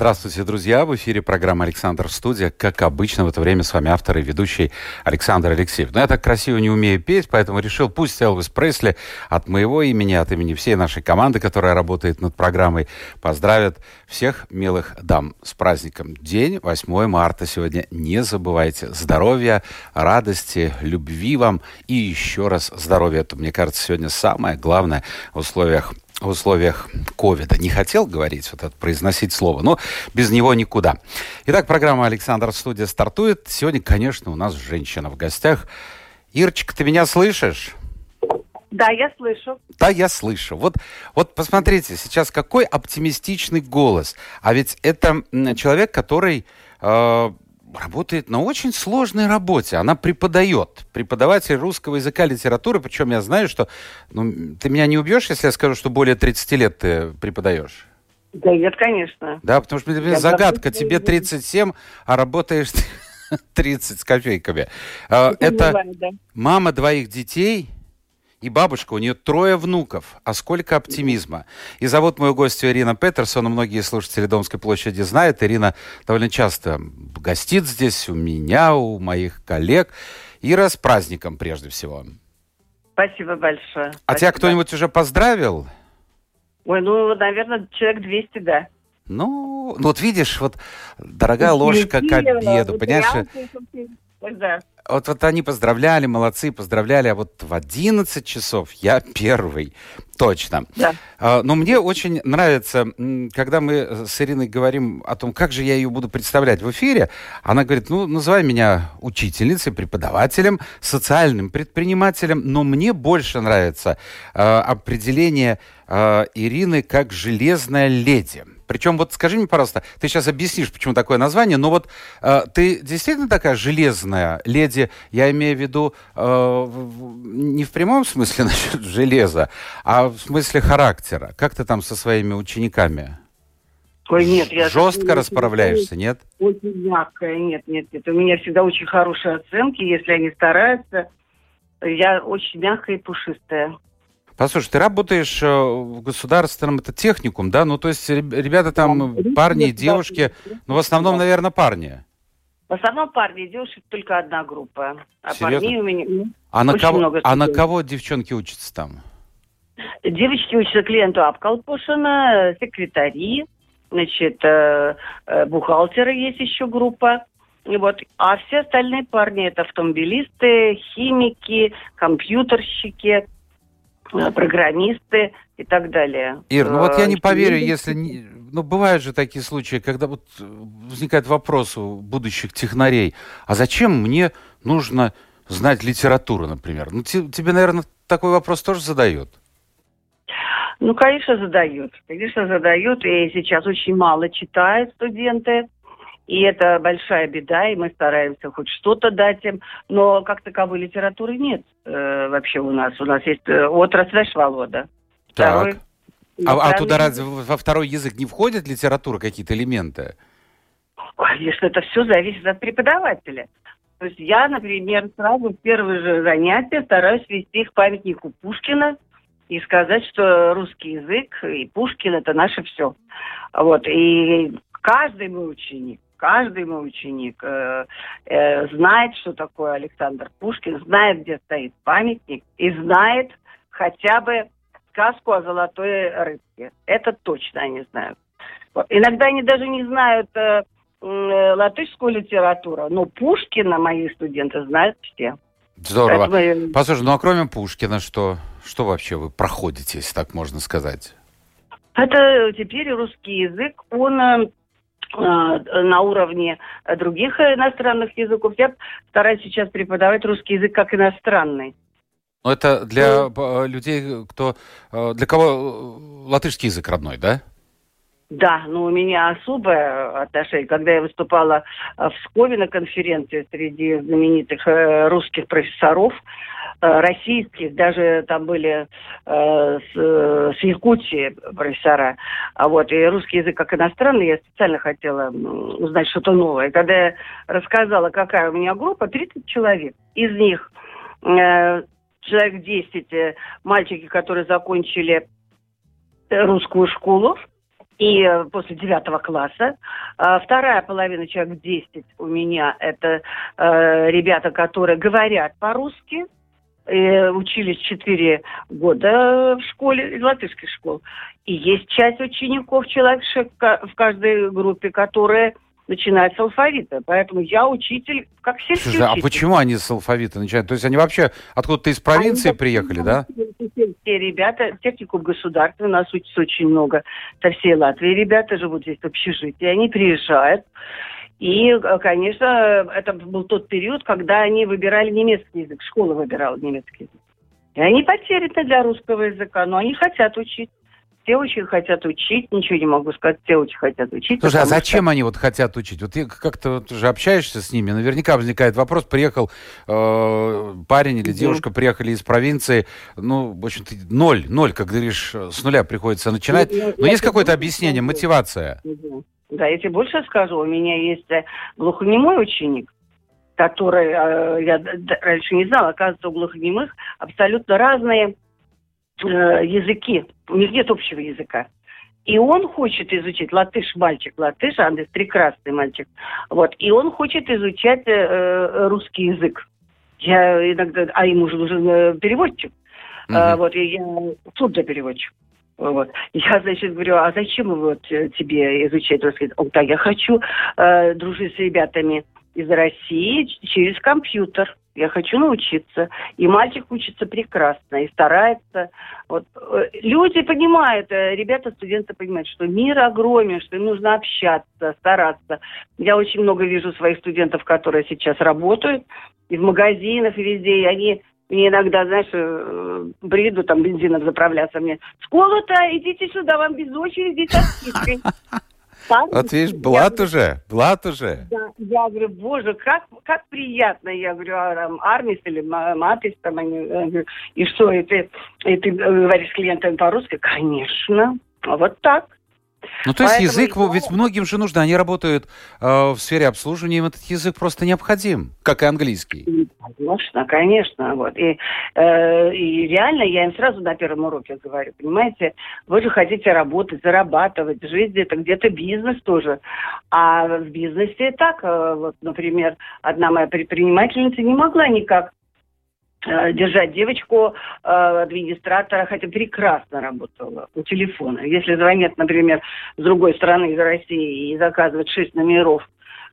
Здравствуйте, друзья! В эфире программа «Александр Студия». Как обычно, в это время с вами автор и ведущий Александр Алексеев. Но я так красиво не умею петь, поэтому решил, пусть Элвис Пресли от моего имени, от имени всей нашей команды, которая работает над программой, поздравит всех милых дам с праздником. День 8 марта сегодня. Не забывайте. Здоровья, радости, любви вам и еще раз здоровья. Это, мне кажется, сегодня самое главное в условиях в условиях ковида. Не хотел говорить, вот это, произносить слово, но без него никуда. Итак, программа «Александр Студия» стартует. Сегодня, конечно, у нас женщина в гостях. Ирочка, ты меня слышишь? Да, я слышу. Да, я слышу. Вот, вот посмотрите, сейчас какой оптимистичный голос. А ведь это человек, который э, работает на очень сложной работе. Она преподает. Преподаватель русского языка, литературы. Причем я знаю, что... Ну, ты меня не убьешь, если я скажу, что более 30 лет ты преподаешь? Да нет, конечно. Да, потому что мне загадка. Тебе 37, а работаешь 30 с копейками. А, это мама двоих детей и бабушка, у нее трое внуков. А сколько оптимизма. И зовут мою гостью Ирина Петерсон. Многие слушатели Домской площади знают. Ирина довольно часто гостит здесь у меня, у моих коллег. Ира, с праздником прежде всего. Спасибо большое. А Спасибо. тебя кто-нибудь уже поздравил? Ой, ну, наверное, человек 200, да. Ну, ну вот видишь, вот дорогая ложка к обеду, понимаешь? Да вот, вот они поздравляли, молодцы, поздравляли, а вот в 11 часов я первый, точно. Да. А, но мне очень нравится, когда мы с Ириной говорим о том, как же я ее буду представлять в эфире, она говорит, ну, называй меня учительницей, преподавателем, социальным предпринимателем, но мне больше нравится э, определение э, Ирины как «железная леди». Причем вот скажи мне, пожалуйста, ты сейчас объяснишь, почему такое название, но вот э, ты действительно такая железная леди, я имею в виду э, не в прямом смысле насчет железа, а в смысле характера. Как ты там со своими учениками? Ой, нет, я жестко расправляешься, нет? Очень мягкая, нет, нет, нет. У меня всегда очень хорошие оценки, если они стараются. Я очень мягкая и пушистая. Послушай, ты работаешь э, в государственном, это техникум, да? Ну, то есть ребята там, да, парни и девушки, ну, в основном, да. наверное, парни. В основном парни и девушек только одна группа. А Серьезно? парней у меня ну, а на кого, много. А на кого девчонки учатся там? Девочки учатся клиенту Апкалпушина, секретари, значит, э, э, бухгалтеры есть еще группа. Вот. А все остальные парни это автомобилисты, химики, компьютерщики – Э, программисты и так далее. Ир, ну вот я не э, поверю, если... Не... Ну, бывают же такие случаи, когда вот возникает вопрос у будущих технарей, а зачем мне нужно знать литературу, например? Ну, тебе, наверное, такой вопрос тоже задают. Ну, конечно, задают. Конечно, задают. И сейчас очень мало читают студенты. И это большая беда, и мы стараемся хоть что-то дать им. Но как таковой литературы нет э, вообще у нас. У нас есть э, отрасль Швалода. Так. а, а туда разве во второй язык не входит литература, какие-то элементы? Конечно, это все зависит от преподавателя. То есть я, например, сразу в первое же занятие стараюсь вести их к памятнику Пушкина и сказать, что русский язык и Пушкин – это наше все. Вот. И каждый мой ученик каждый мой ученик э, э, знает, что такое Александр Пушкин, знает, где стоит памятник и знает хотя бы сказку о золотой рыбке. Это точно они знают. Вот. Иногда они даже не знают э, э, латышскую литературу, но Пушкина мои студенты знают все. Здорово. Поэтому... Послушай, ну а кроме Пушкина, что, что вообще вы проходите, если так можно сказать? Это теперь русский язык, он э, на уровне других иностранных языков. Я стараюсь сейчас преподавать русский язык как иностранный. Но это для ну, людей, кто э, для кого латышский язык родной, да? Да, но у меня особое отношение. Когда я выступала в Пскове на конференции среди знаменитых русских профессоров, российских, даже там были э, с, с Якутии профессора, а вот, и русский язык как иностранный, я специально хотела узнать что-то новое. Когда я рассказала, какая у меня группа, 30 человек, из них э, человек 10 э, мальчики, которые закончили русскую школу, и э, после девятого класса. А вторая половина, человек 10 у меня, это э, ребята, которые говорят по-русски, э, учились 4 года в школе, в латышской школе. И есть часть учеников, человек в каждой группе, которые начинают с алфавита. Поэтому я учитель, как все Слушай, а почему они с алфавита начинают? То есть они вообще откуда-то из провинции они, приехали, да? Все ребята, техникум государства, у нас учится очень много. Со всей Латвии ребята живут здесь в общежитии, они приезжают. И, конечно, это был тот период, когда они выбирали немецкий язык, школа выбирала немецкий язык. И они потеряны для русского языка, но они хотят учить все очень хотят учить, ничего не могу сказать, все очень хотят учить. Слушай, а зачем что... они вот хотят учить? Вот ты как-то ты же общаешься с ними, наверняка возникает вопрос, приехал э, парень или девушка, приехали из провинции, ну, в общем-то, ноль, ноль, как говоришь, с нуля приходится начинать. Ну, Но есть какое-то объяснение, мотивация? Да, я тебе больше скажу, у меня есть э, глухонемой ученик, который, э, я раньше не знала, оказывается, у глухонемых абсолютно разные э, языки, у них нет общего языка. И он хочет изучить, латыш мальчик, латыш, Андрей прекрасный мальчик, вот, и он хочет изучать э, э русский язык. Я иногда, а ему же нужен э, переводчик, mm-hmm. а, вот, и я переводчик. Вот. Я, значит, говорю, а зачем вот э, тебе изучать русский? Он, да, я хочу э, дружить с ребятами из России через компьютер. Я хочу научиться. И мальчик учится прекрасно и старается. Вот. Э, люди понимают, э, ребята, студенты понимают, что мир огромен, что им нужно общаться, стараться. Я очень много вижу своих студентов, которые сейчас работают и в магазинах, и везде. И они мне иногда, знаешь, э, приду там бензином заправляться мне. Школу-то идите сюда, вам без очереди со скидкой. Вот видишь, блат уже, блат уже. Да, я говорю, боже, как, как приятно. Я говорю, а, там, армис или матис, там они, э, и что, и ты, и ты говоришь с клиентами по-русски? Конечно, вот так. Ну, то есть Поэтому язык, я... ведь многим же нужно, они работают э, в сфере обслуживания, им этот язык просто необходим, как и английский. Конечно, конечно. Вот. И, э, и реально я им сразу на первом уроке говорю, понимаете, вы же хотите работать, зарабатывать, жизнь это где-то бизнес тоже. А в бизнесе так, э, вот, например, одна моя предпринимательница не могла никак держать девочку э, администратора, хотя прекрасно работала у телефона. Если звонят, например, с другой стороны из России и заказывают 6 номеров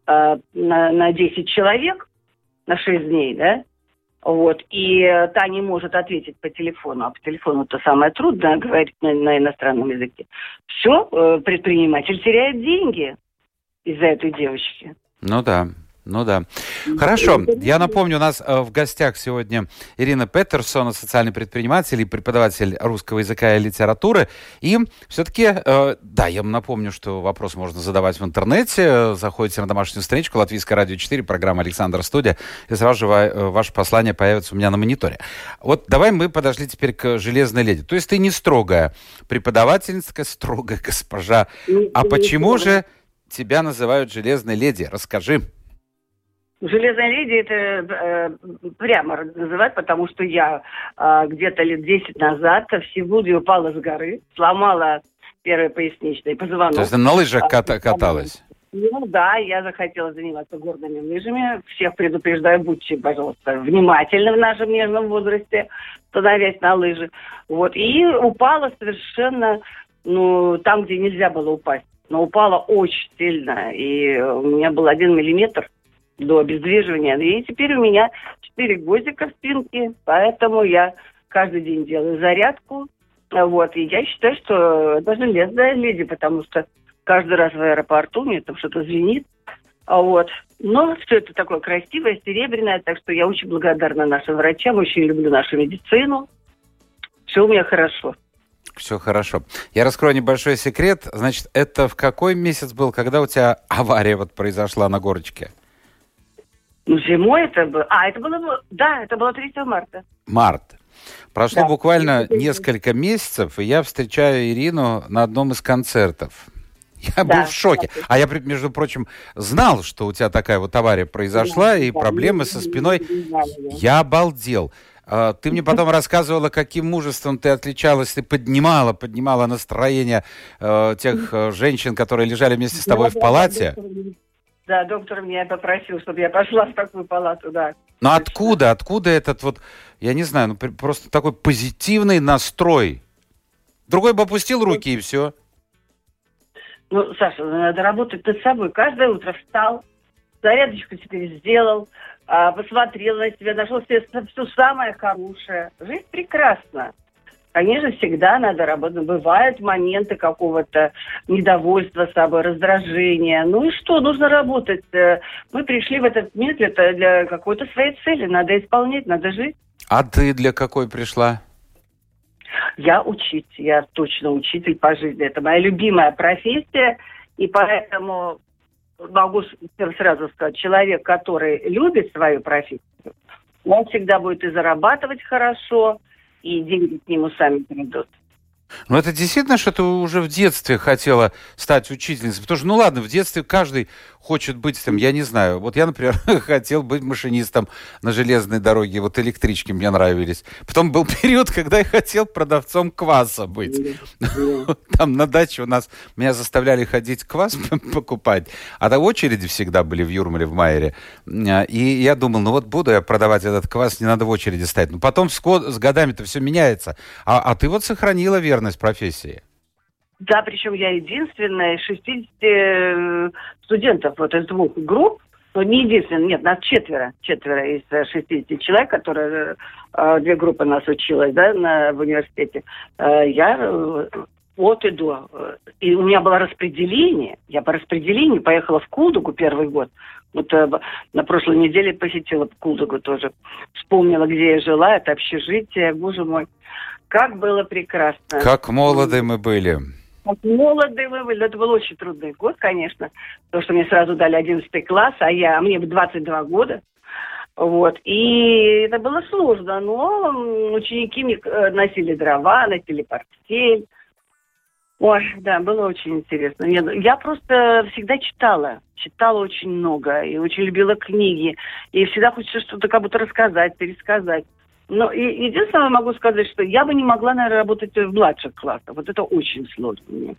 э, на, на 10 человек на 6 дней, да, вот, и та не может ответить по телефону, а по телефону это самое трудное говорить на, на иностранном языке. Все, э, предприниматель теряет деньги из-за этой девочки. Ну да, ну да. Хорошо. Я напомню, у нас э, в гостях сегодня Ирина Петерсон, социальный предприниматель и преподаватель русского языка и литературы. И все-таки, э, да, я напомню, что вопрос можно задавать в интернете. Заходите на домашнюю страничку Латвийское радио 4, программа Александра Студия, и сразу же э, ваше послание появится у меня на мониторе. Вот давай мы подошли теперь к железной леди. То есть ты не строгая преподавательница, строгая госпожа. А почему же тебя называют железной леди? Расскажи. Железная леди это э, прямо называть, потому что я э, где-то лет 10 назад в Сибуде упала с горы, сломала первый поясничный позвонок. То есть на лыжах а, кат каталась? Ну да, я захотела заниматься горными лыжами. Всех предупреждаю, будьте, пожалуйста, внимательны в нашем нежном возрасте, становясь на лыжи. Вот. И упала совершенно, ну, там, где нельзя было упасть. Но упала очень сильно. И у меня был один миллиметр до обездвиживания. И теперь у меня 4 гвоздика в спинке, поэтому я каждый день делаю зарядку. Вот, и я считаю, что это железная леди, потому что каждый раз в аэропорту мне там что-то звенит. А вот. Но все это такое красивое, серебряное, так что я очень благодарна нашим врачам, очень люблю нашу медицину. Все у меня хорошо. Все хорошо. Я раскрою небольшой секрет. Значит, это в какой месяц был, когда у тебя авария вот произошла на горочке? Ну, зимой это было. А, это было, да, это было 3 марта. Март. Прошло да. буквально несколько месяцев, и я встречаю Ирину на одном из концертов. Я да, был в шоке. Да. А я, между прочим, знал, что у тебя такая вот авария произошла, да, и да, проблемы со спиной. Я обалдел. А, ты мне потом рассказывала, каким мужеством ты отличалась, ты поднимала, поднимала настроение э, тех э, женщин, которые лежали вместе с тобой да, в палате. Да, доктор меня попросил, чтобы я пошла в такую палату, да. Но откуда, откуда этот вот, я не знаю, ну просто такой позитивный настрой? Другой бы опустил руки и все. Ну, Саша, надо работать над собой. Каждое утро встал, зарядочку теперь сделал, а, посмотрел на себя, нашел себе все самое хорошее. Жизнь прекрасна. Конечно, всегда надо работать. Бывают моменты какого-то недовольства собой, раздражения. Ну и что, нужно работать. Э, мы пришли в этот мир для, для какой-то своей цели. Надо исполнять, надо жить. А ты для какой пришла? Я учитель, я точно учитель по жизни. Это моя любимая профессия, и поэтому могу сразу сказать, человек, который любит свою профессию, он всегда будет и зарабатывать хорошо, и деньги к нему сами придут. Ну, это действительно, что ты уже в детстве хотела стать учительницей. Потому что, ну ладно, в детстве каждый хочет быть там, я не знаю. Вот я, например, хотел быть машинистом на железной дороге. Вот электрички мне нравились. Потом был период, когда я хотел продавцом кваса быть. Там на даче у нас меня заставляли ходить квас покупать. А до очереди всегда были в Юрмале, в Майере. И я думал, ну вот буду я продавать этот квас, не надо в очереди стоять. Но потом с, годами-то все меняется. А, а ты вот сохранила верность профессии. Да, причем я единственная из 60 э, студентов вот из двух групп, ну, не единственная, нет, нас четверо, четверо из 60 человек, которые, э, две группы нас училась, да, на, в университете. Э, я от и до. И у меня было распределение. Я по распределению поехала в Кулдугу первый год. Вот на прошлой неделе посетила Кулдугу тоже. Вспомнила, где я жила, это общежитие. Боже мой, как было прекрасно. Как молоды мы были. Вот молодые вы были. Это был очень трудный год, конечно. Потому что мне сразу дали 11 класс, а я, мне 22 года. Вот. И это было сложно, но ученики мне э, носили дрова, носили портфель. Ой, да, было очень интересно. Я просто всегда читала. Читала очень много и очень любила книги. И всегда хочется что-то как будто рассказать, пересказать. Но и, единственное могу сказать, что я бы не могла, наверное, работать в младших классах. Вот это очень сложно мне.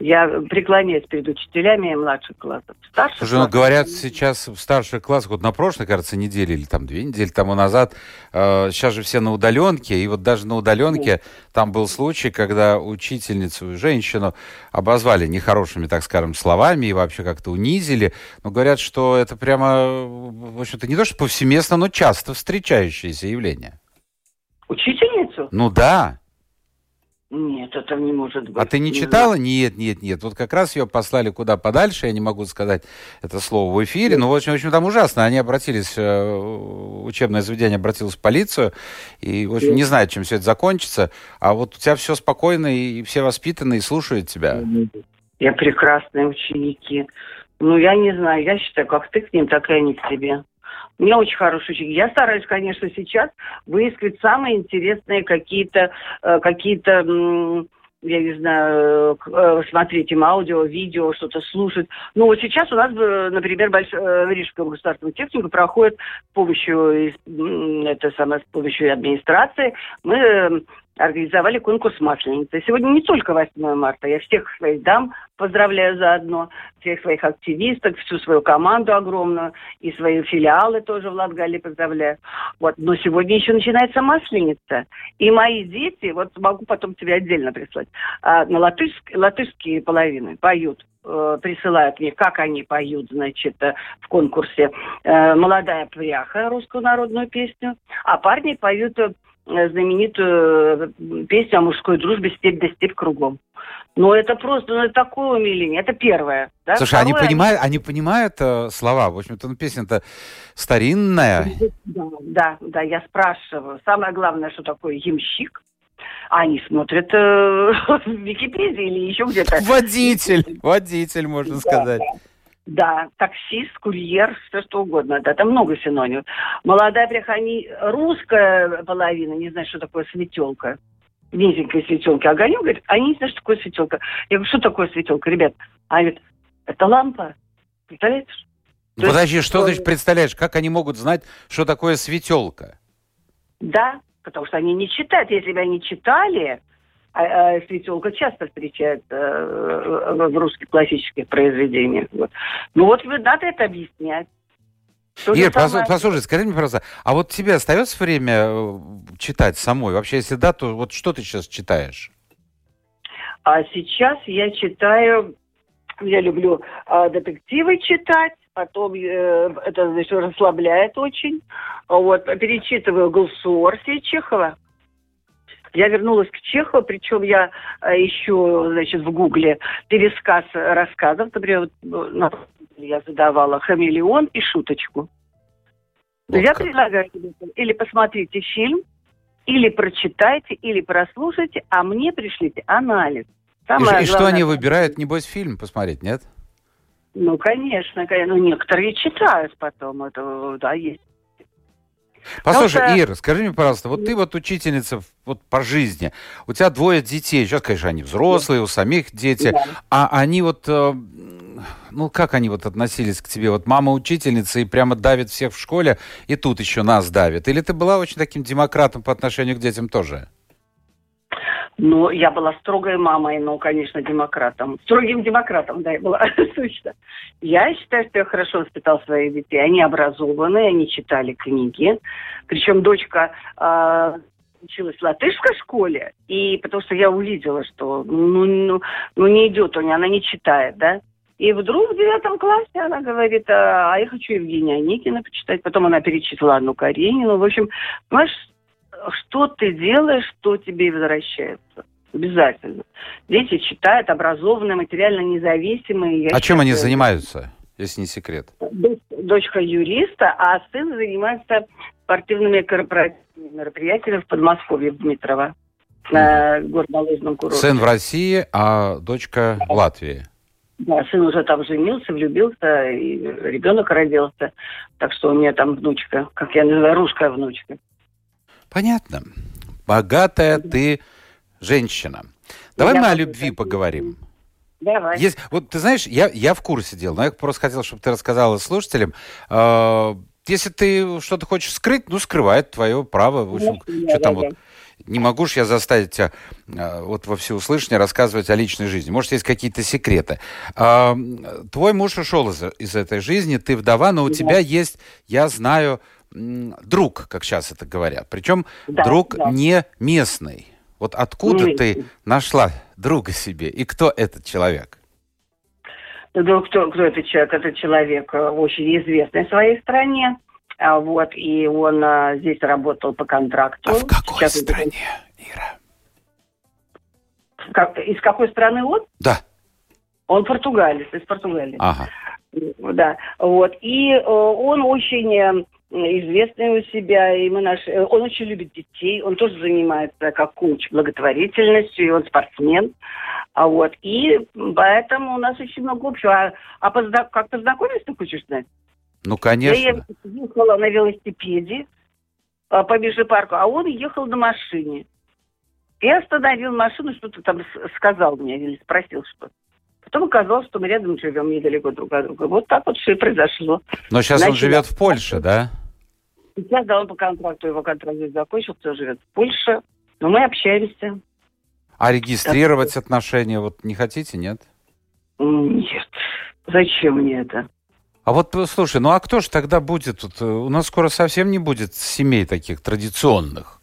Я преклоняюсь перед учителями младших классов. Старших Слушай, ну говорят сейчас в старших классах, вот на прошлой, кажется, неделе или там две недели тому назад, э, сейчас же все на удаленке, и вот даже на удаленке mm. там был случай, когда учительницу, женщину обозвали нехорошими, так скажем, словами и вообще как-то унизили. Но говорят, что это прямо, в общем-то, не то, что повсеместно, но часто встречающееся явление. Учительницу? Ну да. Нет, это не может быть. А ты не читала? Нет, нет, нет. Вот как раз ее послали куда подальше, я не могу сказать это слово в эфире, но, в общем, в общем там ужасно. Они обратились, э, учебное заведение обратилось в полицию, и, в общем, не знают, чем все это закончится. А вот у тебя все спокойно, и все воспитаны, и слушают тебя. Я прекрасные ученики. Ну, я не знаю, я считаю, как ты к ним, так и они к тебе. Меня очень хороший ученик. Я стараюсь, конечно, сейчас выискивать самые интересные какие-то, э, какие-то я не знаю, э, смотреть им аудио, видео, что-то слушать. Ну, вот сейчас у нас, э, например, больш... Рижская государственная техника проходит с помощью, это самое, с помощью администрации. Мы организовали конкурс Масленицы. Сегодня не только 8 марта, я всех своих дам поздравляю заодно, всех своих активисток, всю свою команду огромную, и свои филиалы тоже в Латгалии поздравляю. Вот. Но сегодня еще начинается Масленица. И мои дети, вот могу потом тебе отдельно прислать, а, на латышск, латышские половины поют э, присылают мне, как они поют, значит, э, в конкурсе э, «Молодая пряха» русскую народную песню, а парни поют знаменитую песню о мужской дружбе «Степь да степь кругом». Ну, это просто, ну, это такое умиление. Это первое. Да? Слушай, Второе, они понимают, они понимают э, слова? В общем-то, ну, песня-то старинная. Да, да, да, я спрашиваю. Самое главное, что такое ямщик. А они смотрят э, в Википедии или еще где-то. Водитель, водитель, можно да, сказать. Да. Да, таксист, курьер, все что угодно. Да, там много синонимов. Молодая прихани, русская половина, не знаю, что такое светелка. Низенькая светелка. Огонек, говорит, они не знают, что такое светелка. Я говорю, что такое светелка, ребят? А говорит, это лампа. Представляете? То Подожди, есть, что значит представляешь? Как они могут знать, что такое светелка? Да, потому что они не читают. Если бы они читали, а, а светелка часто встречается э, в русских классических произведениях. Вот. Ну вот надо это объяснять. То Ир, самое... послушай, скажи мне, пожалуйста, а вот тебе остается время э, читать самой? Вообще, если да, то вот что ты сейчас читаешь? А сейчас я читаю, я люблю а, детективы читать, потом э, это значит, расслабляет очень. Вот, перечитываю Голсуорси Чехова. Я вернулась к Чехову, причем я э, ищу, значит, в Гугле пересказ рассказов. Например, вот, я задавала «Хамелеон» и «Шуточку». Вот я предлагаю тебе или посмотрите фильм, или прочитайте, или прослушайте, а мне пришлите анализ. Самое и, и что они выбирают, небось, фильм посмотреть, нет? Ну, конечно, конечно. Ну, некоторые читают потом. Это, да, есть Послушай, Потому Ира, скажи мне, пожалуйста, вот ты вот учительница вот по жизни, у тебя двое детей, сейчас, конечно, они взрослые, у самих дети, да. а они вот, э, ну, как они вот относились к тебе? Вот мама учительница и прямо давит всех в школе, и тут еще нас давит. Или ты была очень таким демократом по отношению к детям тоже? Ну, я была строгой мамой, но, конечно, демократом. Строгим демократом, да, я была, точно. Я считаю, что я хорошо воспитал своих детей. Они образованные, они читали книги. Причем дочка э, училась в латышской школе, и потому что я увидела, что ну, ну, ну не идет у нее, она не читает, да. И вдруг в девятом классе она говорит, а, а я хочу Евгения Никина почитать. Потом она перечислила Анну Каренину. В общем, понимаешь, что ты делаешь, что тебе возвращается. Обязательно. Дети читают, образованные, материально независимые. Я а чем они занимаются, если не секрет? Дочка юриста, а сын занимается спортивными корпоративными мероприятиями в Подмосковье, в Дмитрово, на горнолыжном курорте. Сын в России, а дочка в Латвии. Да, сын уже там женился, влюбился, и ребенок родился. Так что у меня там внучка, как я называю, русская внучка. Понятно. Богатая ты женщина. Давай я мы о любви поговорим. Давай. Есть, вот ты знаешь, я, я в курсе дел, но я просто хотел, чтобы ты рассказала слушателям. Э, если ты что-то хочешь скрыть, ну, скрывай, твое право. В общем, да, что да, там да. вот... Не могу ж я заставить тебя э, вот во всеуслышание рассказывать о личной жизни. Может, есть какие-то секреты. Э, твой муж ушел из, из этой жизни, ты вдова, но у да. тебя есть, я знаю, друг, как сейчас это говорят. Причем да, друг да. не местный. Вот откуда не ты нашла друга себе и кто этот человек? Ну, кто, кто этот человек? Это человек э, очень известный в своей стране. А, вот, и он а, здесь работал по контракту. А в какой Сейчас стране, Ира? Как, из какой страны он? Да. Он португалец, из Португалии. Ага. Да, вот. И э, он очень э, известный у себя, и мы наши, э, он очень любит детей, он тоже занимается как коуч благотворительностью, и он спортсмен. А вот, и поэтому у нас очень много общего. А, а позна- как познакомились, ты хочешь знать? Ну, конечно. Я ехала на велосипеде а, по Межипарку, а он ехал на машине. Я остановил машину, что-то там сказал мне или спросил что-то. Потом оказалось, что мы рядом живем недалеко друг от друга. Вот так вот все и произошло. Но сейчас Значит, он живет в Польше, да? Сейчас, да, он по контракту, его контракт здесь закончился, живет в Польше. Но мы общаемся. А регистрировать так. отношения вот не хотите, нет? Нет. Зачем мне это? А вот, слушай, ну а кто же тогда будет? Тут, у нас скоро совсем не будет семей таких традиционных.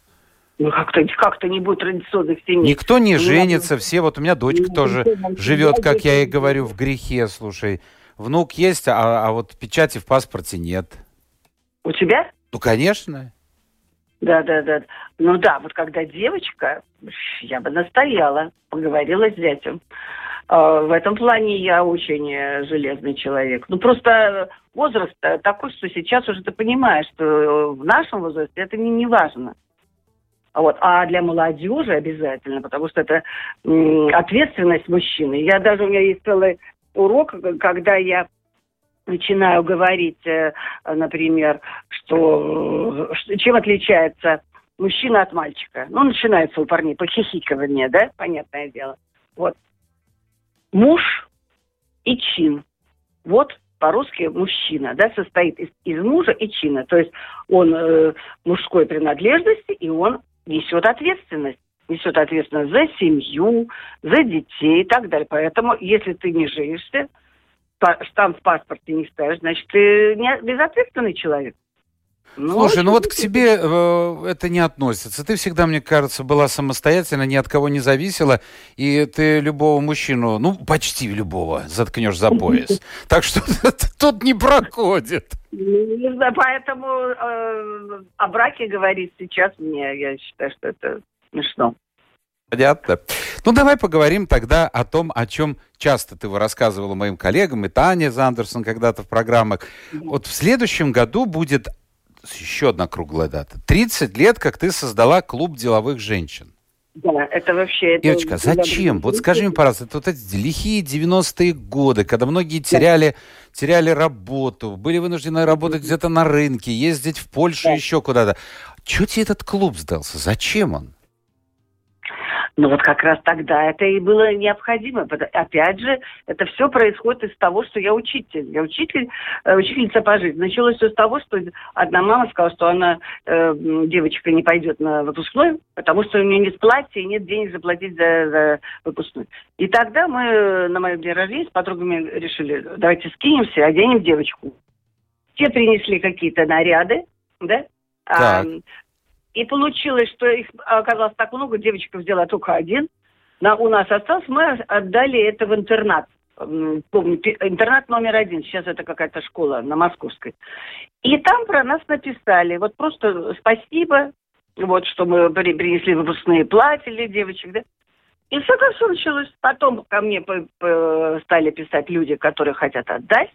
Ну, как-то как не будет традиционных семей. Никто не ну, женится, все. Вот у меня дочка ну, тоже живет, как я и говорю, в грехе, слушай. Внук есть, а, а вот печати в паспорте нет. У тебя? Ну, конечно. Да, да, да. Ну да, вот когда девочка, я бы настояла, поговорила с зятем. А, в этом плане я очень э, железный человек. Ну, просто возраст такой, что сейчас уже ты понимаешь, что в нашем возрасте это не, не важно. Вот. А для молодежи обязательно, потому что это ответственность мужчины. Я даже, у меня есть целый урок, когда я начинаю говорить, э, например, что, чем отличается мужчина от мальчика. Ну, начинается у парней похихикивание, да, понятное дело. Вот. Муж и чин. Вот по-русски мужчина, да, состоит из, из мужа и чина. То есть он э, мужской принадлежности, и он несет ответственность. Несет ответственность за семью, за детей и так далее. Поэтому, если ты не женишься, штамп в паспорте не ставишь, значит, ты не безответственный человек. Ну, Слушай, ну вот к тебе э, это не относится. Ты всегда, мне кажется, была самостоятельна, ни от кого не зависела, и ты любого мужчину, ну, почти любого, заткнешь за пояс. Так что тут не проходит. Не знаю, поэтому э, о браке говорить сейчас мне, я считаю, что это смешно. Понятно. Ну, давай поговорим тогда о том, о чем часто ты рассказывала моим коллегам, и Таня Зандерсон когда-то в программах. Вот в следующем году будет еще одна круглая дата. 30 лет, как ты создала клуб деловых женщин. Да, это вообще... Это Ирочка, зачем? Вот скажи мне, пожалуйста, это вот эти лихие 90-е годы, когда многие теряли, да. теряли работу, были вынуждены работать где-то на рынке, ездить в Польшу, да. еще куда-то. Чего тебе этот клуб сдался? Зачем он? Ну вот как раз тогда это и было необходимо. Опять же, это все происходит из того, что я учитель. Я учитель, э, учительница по жизни. Началось все с того, что одна мама сказала, что она, э, девочка, не пойдет на выпускной, потому что у нее нет платья и нет денег заплатить за, за выпускной. И тогда мы на моем день рождения с подругами решили, давайте скинемся, оденем девочку. Те принесли какие-то наряды, да? Так. А, и получилось, что их оказалось так много, девочка взяла только один. На, у нас осталось, мы отдали это в интернат. Помню, интернат номер один, сейчас это какая-то школа на Московской. И там про нас написали, вот просто спасибо, вот что мы принесли выпускные платья для девочек, да. И все как все началось. Потом ко мне стали писать люди, которые хотят отдать,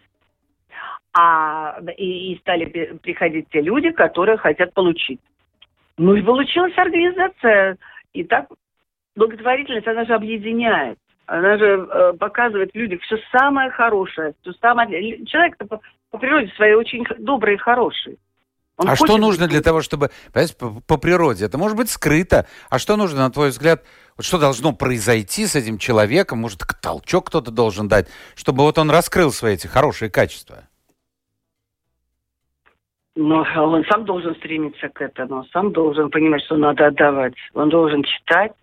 а и, и стали приходить те люди, которые хотят получить. Ну и получилась организация. И так благотворительность, она же объединяет. Она же э, показывает в людях все самое хорошее. Все самое... Человек по, по природе своей очень добрый и хороший. Он а что нужно для того, чтобы, понимаете, по, по природе? Это может быть скрыто. А что нужно, на твой взгляд, вот что должно произойти с этим человеком? Может, толчок кто-то должен дать, чтобы вот он раскрыл свои эти хорошие качества? Но он сам должен стремиться к этому, сам должен понимать, что надо отдавать. Он должен читать.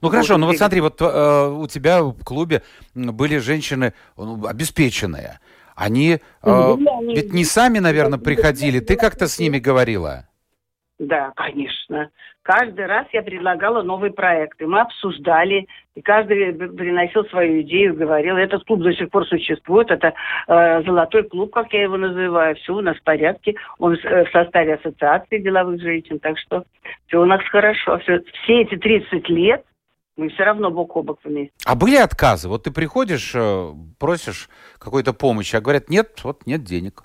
Ну хорошо, ну вот смотри, вот э, у тебя в клубе были женщины ну, обеспеченные. Они э, ведь не сами, наверное, приходили. Ты как-то с ними говорила? Да, конечно. Каждый раз я предлагала новые проекты. Мы обсуждали, и каждый приносил свою идею, говорил. Этот клуб до сих пор существует. Это э, золотой клуб, как я его называю. Все у нас в порядке. Он э, в составе ассоциации деловых женщин. Так что все у нас хорошо. Все, все эти 30 лет мы все равно бок о бок вместе. А были отказы? Вот ты приходишь, э, просишь какой-то помощи, а говорят, нет, вот нет денег.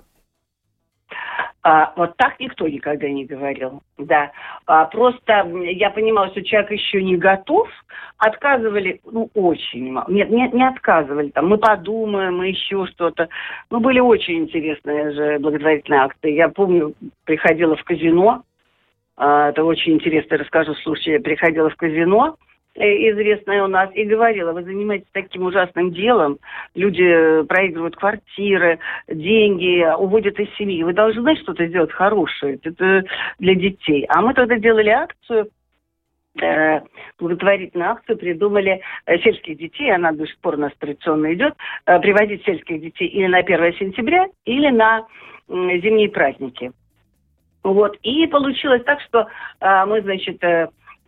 А, вот так никто никогда не говорил, да. А, просто я понимала, что человек еще не готов. Отказывали, ну, очень мало. Нет, не, не отказывали. Там, мы подумаем, мы еще что-то. Ну, были очень интересные же благотворительные акты. Я помню, приходила в казино. А, это очень интересно, расскажу случай. Приходила в казино, известная у нас, и говорила, вы занимаетесь таким ужасным делом, люди э, проигрывают квартиры, деньги, уводят из семьи, вы должны что-то сделать хорошее это для детей. А мы тогда делали акцию, э, благотворительную акцию придумали сельских детей, она до сих пор у нас традиционно идет, приводить сельских детей или на 1 сентября, или на зимние праздники. Вот. И получилось так, что мы, значит,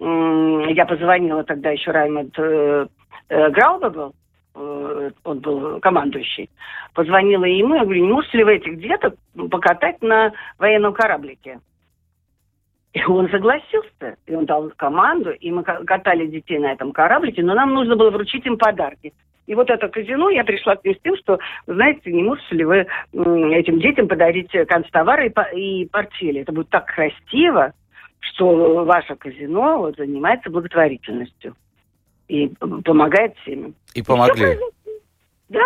я позвонила тогда еще Раймонд э, э, Грауба был, э, он был командующий, позвонила ему, я говорю, не можете ли вы этих деток покатать на военном кораблике? И он согласился, и он дал команду, и мы катали детей на этом кораблике, но нам нужно было вручить им подарки. И вот это казино, я пришла к ним с тем, что, знаете, не можете ли вы этим детям подарить концтовары и портфели? Это будет так красиво что ваше казино вот, занимается благотворительностью и помогает всем. И помогли. Да,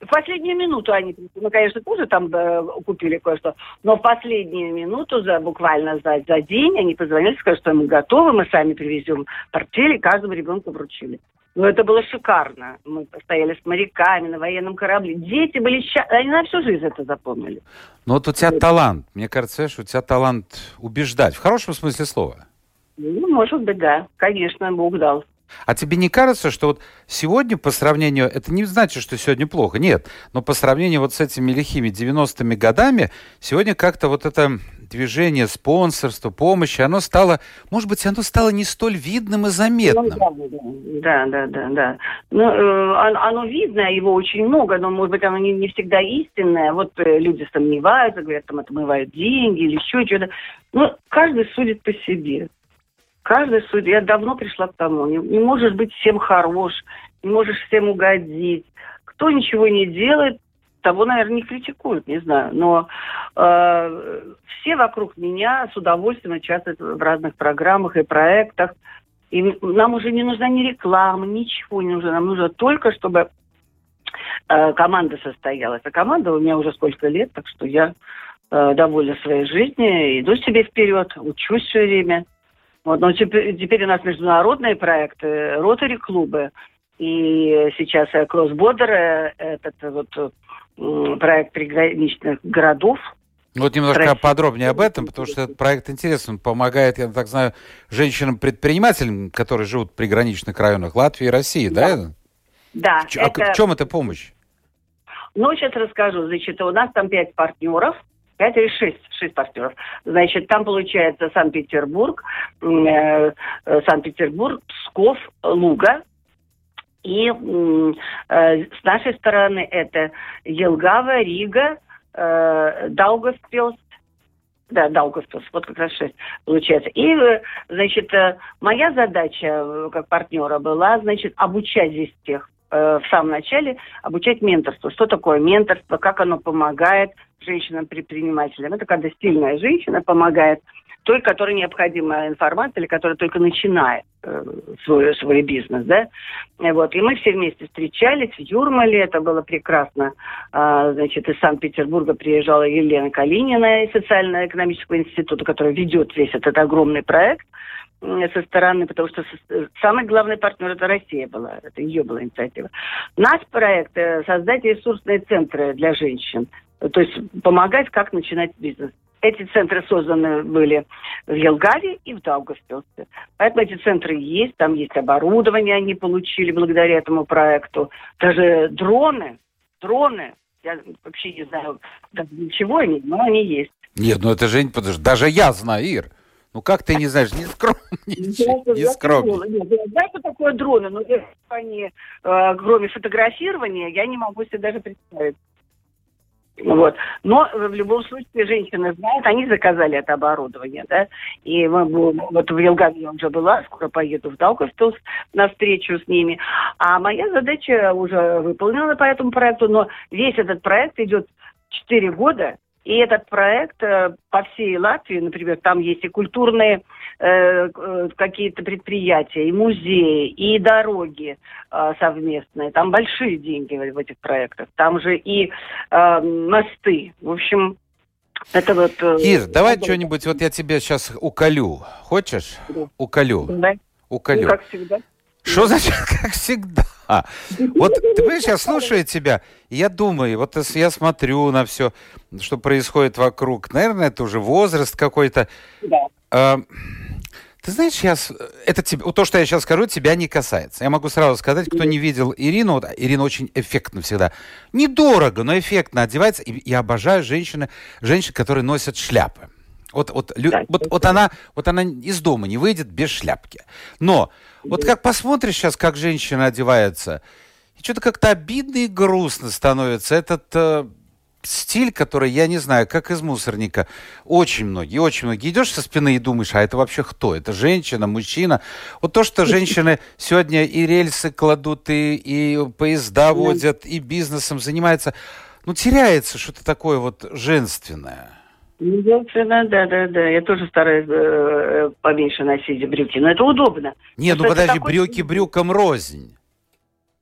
В последнюю минуту они, ну, конечно, тоже там э, купили кое-что, но в последнюю минуту, за, буквально за, за день, они позвонили, сказали, что мы готовы, мы сами привезем портфели, каждому ребенку вручили. Ну, это было шикарно. Мы стояли с моряками на военном корабле. Дети были счастливы. Они на всю жизнь это запомнили. Ну, вот у тебя талант. Мне кажется, что у тебя талант убеждать. В хорошем смысле слова. Ну, может быть, да. Конечно, Бог дал. А тебе не кажется, что вот сегодня по сравнению, это не значит, что сегодня плохо, нет, но по сравнению вот с этими лихими 90-ми годами, сегодня как-то вот это движение спонсорства, помощи, оно стало, может быть, оно стало не столь видным и заметным. Ну, да, да, да, да. Ну, э, оно видно, его очень много, но, может быть, оно не, не всегда истинное. Вот э, люди сомневаются, говорят, там отмывают деньги или еще что-то. Ну, каждый судит по себе. Каждый судья, я давно пришла к тому, не, не можешь быть всем хорош, не можешь всем угодить. Кто ничего не делает, того, наверное, не критикуют, не знаю. Но э, все вокруг меня с удовольствием участвуют в разных программах и проектах. И нам уже не нужна ни реклама, ничего не нужно. Нам нужно только, чтобы э, команда состоялась. А команда у меня уже сколько лет, так что я э, довольна своей жизнью, иду себе вперед, учусь все время. Вот, но теперь, теперь у нас международные проекты, ротари-клубы. И сейчас Кроссбордер, э, этот вот проект приграничных городов. Вот немножко России. подробнее об этом, потому что этот проект интересен. Он помогает, я так знаю, женщинам-предпринимателям, которые живут в приграничных районах Латвии и России, да? Да. да в, это... А в чем эта помощь? Ну, сейчас расскажу. Значит, у нас там пять партнеров пять или шесть, шесть партнеров. Значит, там получается Санкт-Петербург, э, э, Санкт-Петербург, Псков, Луга. И э, с нашей стороны это Елгава, Рига, э, Даугавпилс, да, Даугавпилс, вот как раз шесть получается. И, э, значит, э, моя задача э, как партнера была, значит, обучать здесь тех в самом начале обучать менторству. Что такое менторство, как оно помогает женщинам-предпринимателям. Это когда сильная женщина помогает той, которой необходима информация или которая только начинает э, свой, свой бизнес, да. Вот. И мы все вместе встречались в Юрмале, это было прекрасно. А, значит, из Санкт-Петербурга приезжала Елена Калинина из Социально-экономического института, которая ведет весь этот огромный проект со стороны, потому что самый главный партнер это Россия была, это ее была инициатива. Наш проект э, создать ресурсные центры для женщин, то есть помогать, как начинать бизнес. Эти центры созданы были в Елгаве и в Даугавпилсе. Поэтому эти центры есть, там есть оборудование, они получили благодаря этому проекту. Даже дроны, дроны, я вообще не знаю, для чего они, но они есть. Нет, ну это же, подожди, даже я знаю, Ир. Ну как ты не знаешь, не скромничай, не скромничай. Я знаю, что такое дроны, но они, э, кроме фотографирования, я не могу себе даже представить. Вот. Но в любом случае женщины знают, они заказали это оборудование, да, и мы, вот в Елгаве я уже была, скоро поеду в Даугавпилс на встречу с ними. А моя задача уже выполнена по этому проекту, но весь этот проект идет 4 года, и этот проект э, по всей Латвии, например, там есть и культурные э, э, какие-то предприятия, и музеи, и дороги э, совместные. Там большие деньги в этих проектах. Там же и э, мосты. В общем, это вот... Ир, давай что-нибудь, вот я тебе сейчас уколю. Хочешь? Да. Уколю. Да. Уколю. Ну, как всегда. Что значит, как всегда? Вот ты понимаешь, я слушаю тебя, и я думаю, вот я смотрю на все, что происходит вокруг. Наверное, это уже возраст какой-то. Да. А, ты знаешь, я, это тебе, то, что я сейчас скажу, тебя не касается. Я могу сразу сказать, кто не видел Ирину, вот, Ирина очень эффектно всегда. Недорого, но эффектно одевается. И я обожаю женщины, женщин, которые носят шляпы. Вот, вот, да, вот, вот, она, вот она из дома не выйдет без шляпки. Но вот как посмотришь сейчас, как женщина одевается, и что-то как-то обидно и грустно становится. Этот э, стиль, который, я не знаю, как из мусорника. Очень многие, очень многие. Идешь со спины и думаешь, а это вообще кто? Это женщина, мужчина? Вот то, что женщины сегодня и рельсы кладут, и, и поезда водят, и бизнесом занимаются, ну, теряется что-то такое вот женственное. Естественно, да, да, да. Я тоже стараюсь э, поменьше носить брюки, но это удобно. Нет, ну подожди, такой... брюки брюком рознь.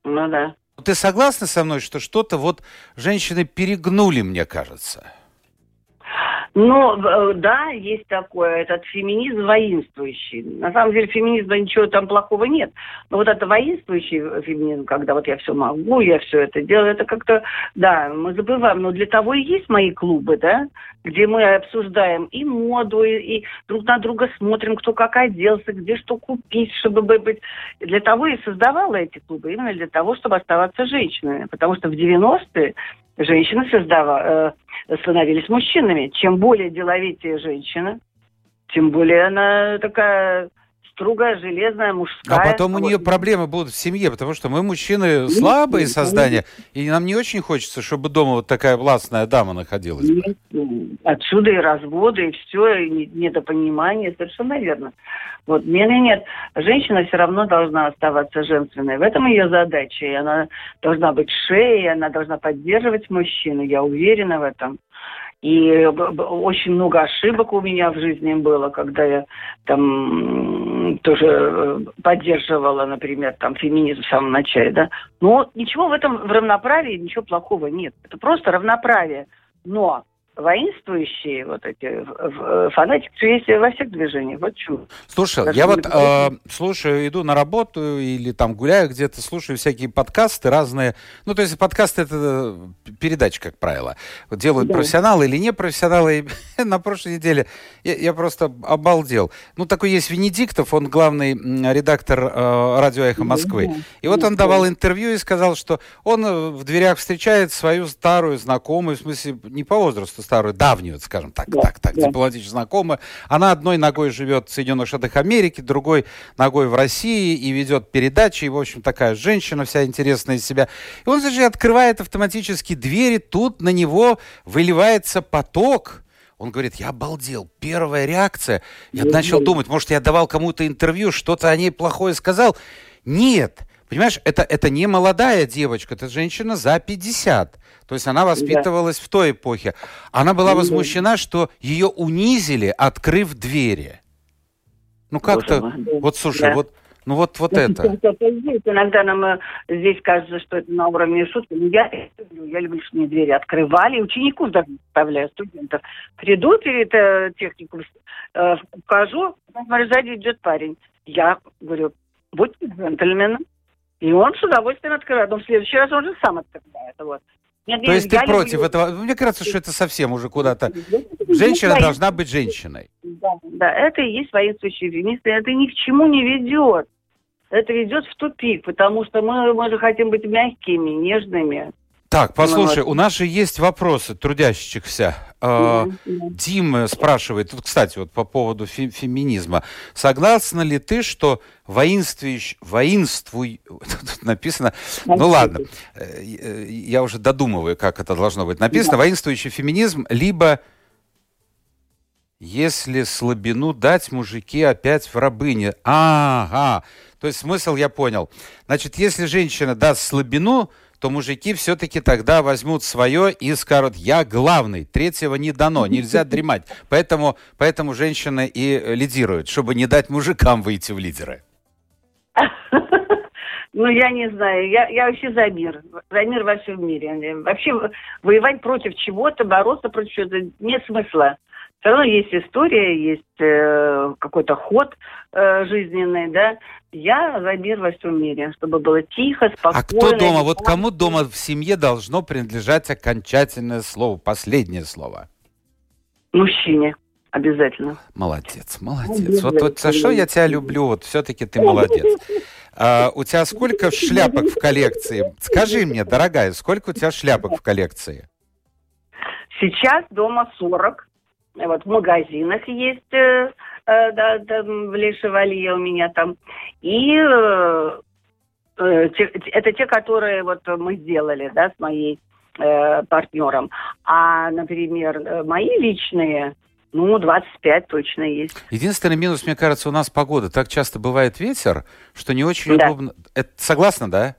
Ну да. Ты согласна со мной, что что-то вот женщины перегнули, мне кажется? Ну, э, да, есть такое, этот феминизм воинствующий. На самом деле феминизма ничего там плохого нет. Но вот это воинствующий феминизм, когда вот я все могу, я все это делаю, это как-то, да, мы забываем. Но для того и есть мои клубы, да, где мы обсуждаем и моду, и, и друг на друга смотрим, кто как оделся, где что купить, чтобы быть. Для того и создавала эти клубы, именно для того, чтобы оставаться женщинами. Потому что в 90-е женщины создава, э, становились мужчинами. Чем более деловитее женщина, тем более она такая строгая, железная, мужская. А потом у нее проблемы будут в семье, потому что мы мужчины слабые создания, и нам не очень хочется, чтобы дома вот такая властная дама находилась. Отсюда и разводы, и все, и недопонимание, совершенно верно. Вот, нет, нет, нет, женщина все равно должна оставаться женственной. В этом ее задача, и она должна быть шеей, она должна поддерживать мужчину, я уверена в этом. И очень много ошибок у меня в жизни было, когда я там тоже э, поддерживала, например, там феминизм в самом начале, да. Но ничего в этом, в равноправии, ничего плохого нет. Это просто равноправие. Но воинствующие вот эти фанатики, что есть во всех движениях. Вот что. Слушай, Даже я вот э, слушаю, иду на работу или там гуляю где-то, слушаю всякие подкасты разные. Ну, то есть подкасты это передача, как правило. Вот делают да. профессионалы или не профессионалы. И на прошлой неделе я, я просто обалдел. Ну, такой есть Венедиктов, он главный редактор э, радио «Эхо Москвы». Да, и вот он давал интервью и сказал, что он э, в дверях встречает свою старую знакомую, в смысле, не по возрасту, старую, давнюю, скажем так, да, так, так, да. дипломатически знакомая. Она одной ногой живет в Соединенных Штатах Америки, другой ногой в России и ведет передачи. И, в общем, такая женщина вся интересная из себя. И он, значит, открывает автоматически двери, тут на него выливается поток. Он говорит, я обалдел. Первая реакция. Я начал думать, может, я давал кому-то интервью, что-то о ней плохое сказал. Нет. Понимаешь, это, это не молодая девочка, это женщина за 50. То есть она воспитывалась да. в той эпохе. Она была возмущена, что ее унизили, открыв двери. Ну как-то, вот слушай, да. вот, ну вот, вот ну, это. Иногда нам э, здесь кажется, что это на уровне шутки. Но я люблю, я люблю, что мне двери открывали. Учеников даже представляю, студентов. Приду перед э, техникум, э, смотрю, сзади идет парень. Я говорю, будьте джентльменом. И он с удовольствием открывает. Но в следующий раз он же сам открывает. Вот. Нет, То есть ты против люблю... этого? Мне кажется, что это совсем уже куда-то... Женщина должна быть женщиной. Да, да, это и есть воинствующие феминисты. Это ни к чему не ведет. Это ведет в тупик, потому что мы, мы же хотим быть мягкими, нежными. Так, послушай, у нас же есть вопросы трудящихся. А, Дим спрашивает, вот, кстати, вот по поводу фе феминизма. Согласна ли ты, что воинствующий, воинствуй, тут написано, ну ладно, э, я уже додумываю, как это должно быть написано, воинствующий феминизм, либо если слабину дать, мужики опять в рабыне. Ага, то есть смысл я понял. Значит, если женщина даст слабину, то мужики все-таки тогда возьмут свое и скажут, я главный, третьего не дано, нельзя дремать. Поэтому, поэтому женщины и лидируют, чтобы не дать мужикам выйти в лидеры. Ну, я не знаю. Я, я вообще за мир. За мир во всем мире. Вообще воевать против чего-то, бороться против чего-то нет смысла. Все равно есть история, есть э, какой-то ход э, жизненный, да. Я за мир во всем мире, чтобы было тихо, спокойно. А кто дома? Вот кому дома в семье должно принадлежать окончательное слово, последнее слово? Мужчине. Обязательно. Молодец, молодец. Вот, вот за что я тебя люблю, вот все-таки ты молодец. А, у тебя сколько шляпок в коллекции? Скажи мне, дорогая, сколько у тебя шляпок в коллекции? Сейчас дома 40. Вот в магазинах есть, э, э, да, там, в Лешевалье у меня там. И э, э, те, это те, которые вот мы сделали, да, с моей э, партнером. А, например, э, мои личные, ну, 25 точно есть. Единственный минус, мне кажется, у нас погода. Так часто бывает ветер, что не очень да. удобно. Это согласна, да?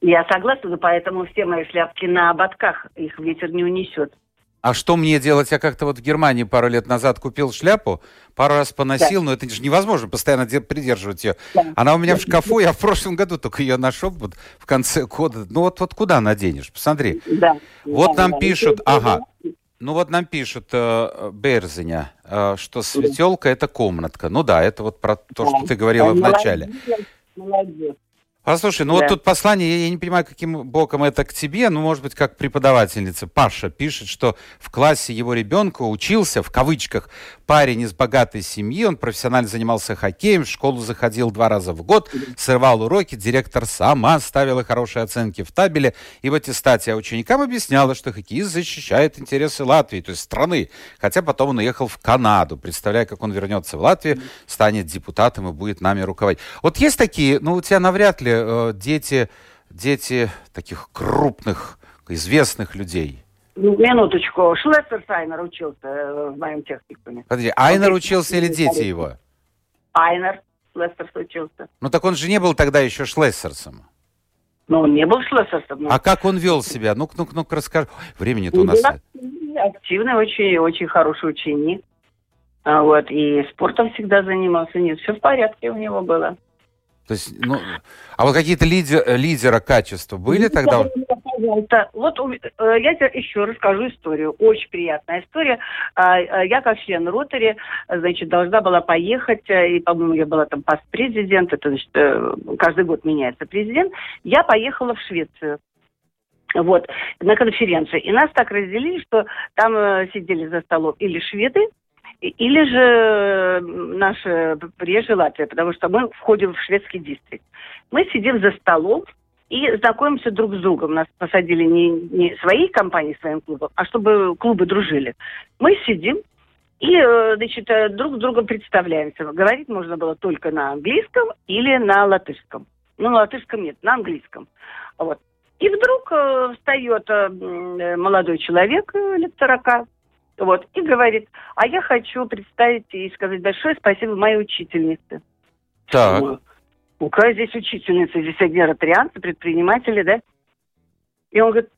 Я согласна, поэтому все мои шляпки на ободках, их ветер не унесет. А что мне делать? Я как-то вот в Германии пару лет назад купил шляпу, пару раз поносил, да. но это же невозможно постоянно придерживать ее. Да. Она у меня в шкафу, я в прошлом году только ее нашел вот в конце года. Ну вот, вот куда наденешь? Посмотри. Да. Вот да, нам да, пишут, ага, ну вот нам пишут э, Берзиня, э, что светелка это комнатка. Ну да, это вот про то, да. что ты говорила в начале. Молодец. Послушай, ну да. вот тут послание, я, я не понимаю, каким боком это к тебе, ну, может быть, как преподавательница. Паша пишет, что в классе его ребенка учился, в кавычках, парень из богатой семьи, он профессионально занимался хоккеем, в школу заходил два раза в год, срывал уроки, директор сама ставила хорошие оценки в табеле, и в аттестате ученикам объясняла, что хоккеист защищает интересы Латвии, то есть страны. Хотя потом он уехал в Канаду, представляя, как он вернется в Латвию, станет депутатом и будет нами руководить. Вот есть такие, ну, у тебя навряд ли э, дети, дети таких крупных, известных людей? Минуточку. Шлессер Айнер учился э, в моем техникуме. Подожди, Айнер учился или дети его? Айнер Шлессерс учился. Ну так он же не был тогда еще Шлессерсом. Ну, он не был Шлессерсом. Но... А как он вел себя? Ну-ка, ну-ка, ну расскажи. Времени-то у нас... Активный, очень, очень хороший ученик. А вот, и спортом всегда занимался. Нет, все в порядке у него было. То есть, ну, а вот какие-то лидер, лидера качества были ну, тогда? Пожалуйста. Вот э, я тебе еще расскажу историю. Очень приятная история. А, а, я как член Ротари, значит, должна была поехать, э, и, по-моему, я была там паст-президент, это, значит, э, каждый год меняется президент. Я поехала в Швецию вот, на конференцию. И нас так разделили, что там сидели за столом или шведы, или же наша приезжая Латвия, потому что мы входим в шведский дистрикт. Мы сидим за столом и знакомимся друг с другом. Нас посадили не, не своей компанией, своим клубом, а чтобы клубы дружили. Мы сидим и, э, значит, э, друг с другом представляемся. Говорить можно было только на английском или на латышском. Ну, на латышском нет, на английском. Вот. И вдруг э, встает э, молодой человек э, лет 40, вот, и говорит, а я хочу представить и сказать большое спасибо моей учительнице. Так. Ну, кого здесь учительница? Здесь одни ротарианцы, предприниматели, да? И он говорит,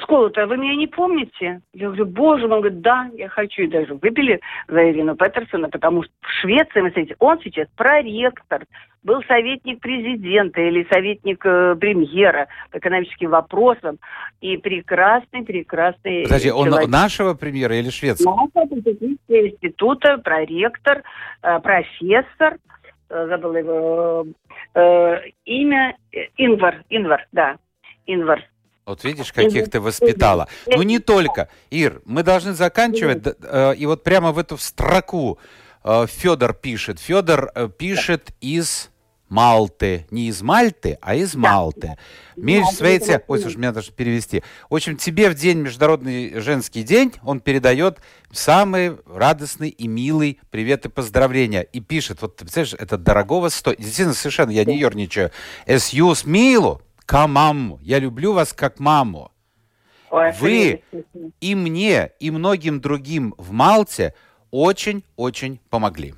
школу-то вы меня не помните? Я говорю, боже мой, он говорит, да, я хочу. И даже выпили за Ирину Петерсона, потому что в Швеции, вы смотрите, он сейчас проректор, был советник президента или советник э, премьера по экономическим вопросам. И прекрасный, прекрасный Подожди, человек. он нашего премьера или шведского? Нашего института, проректор, э, профессор, забыла его э, имя, э, Инвар, Инвар, да, Инвар вот видишь, каких ты воспитала. Ну не только. Ир, мы должны заканчивать. Э, и вот прямо в эту строку э, Федор пишет. Федор э, пишет из Малты. Не из Мальты, а из Малты. Мельш Свейте... Ой, слушай, меня даже перевести. В общем, тебе в день, Международный женский день, он передает самый радостный и милый привет и поздравления. И пишет, вот, ты представляешь, это дорогого стоит. Действительно, совершенно, я не ерничаю. Es jūs mīlu, как маму. Я люблю вас как маму. Ой, Вы и мне, и многим другим в Малте очень-очень помогли.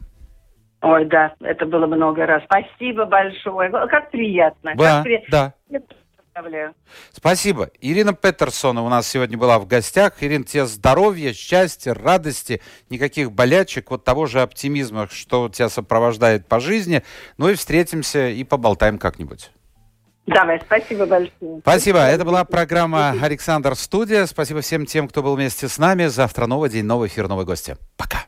Ой, да, это было много раз. Спасибо большое. Как приятно. Да, как при... да. Спасибо. Ирина Петерсона у нас сегодня была в гостях. Ирина, тебе здоровья, счастья, радости, никаких болячек, вот того же оптимизма, что тебя сопровождает по жизни. Ну и встретимся и поболтаем как-нибудь. Давай, спасибо большое. Спасибо. Это была программа «Александр Студия». Спасибо всем тем, кто был вместе с нами. Завтра новый день, новый эфир, новые гости. Пока.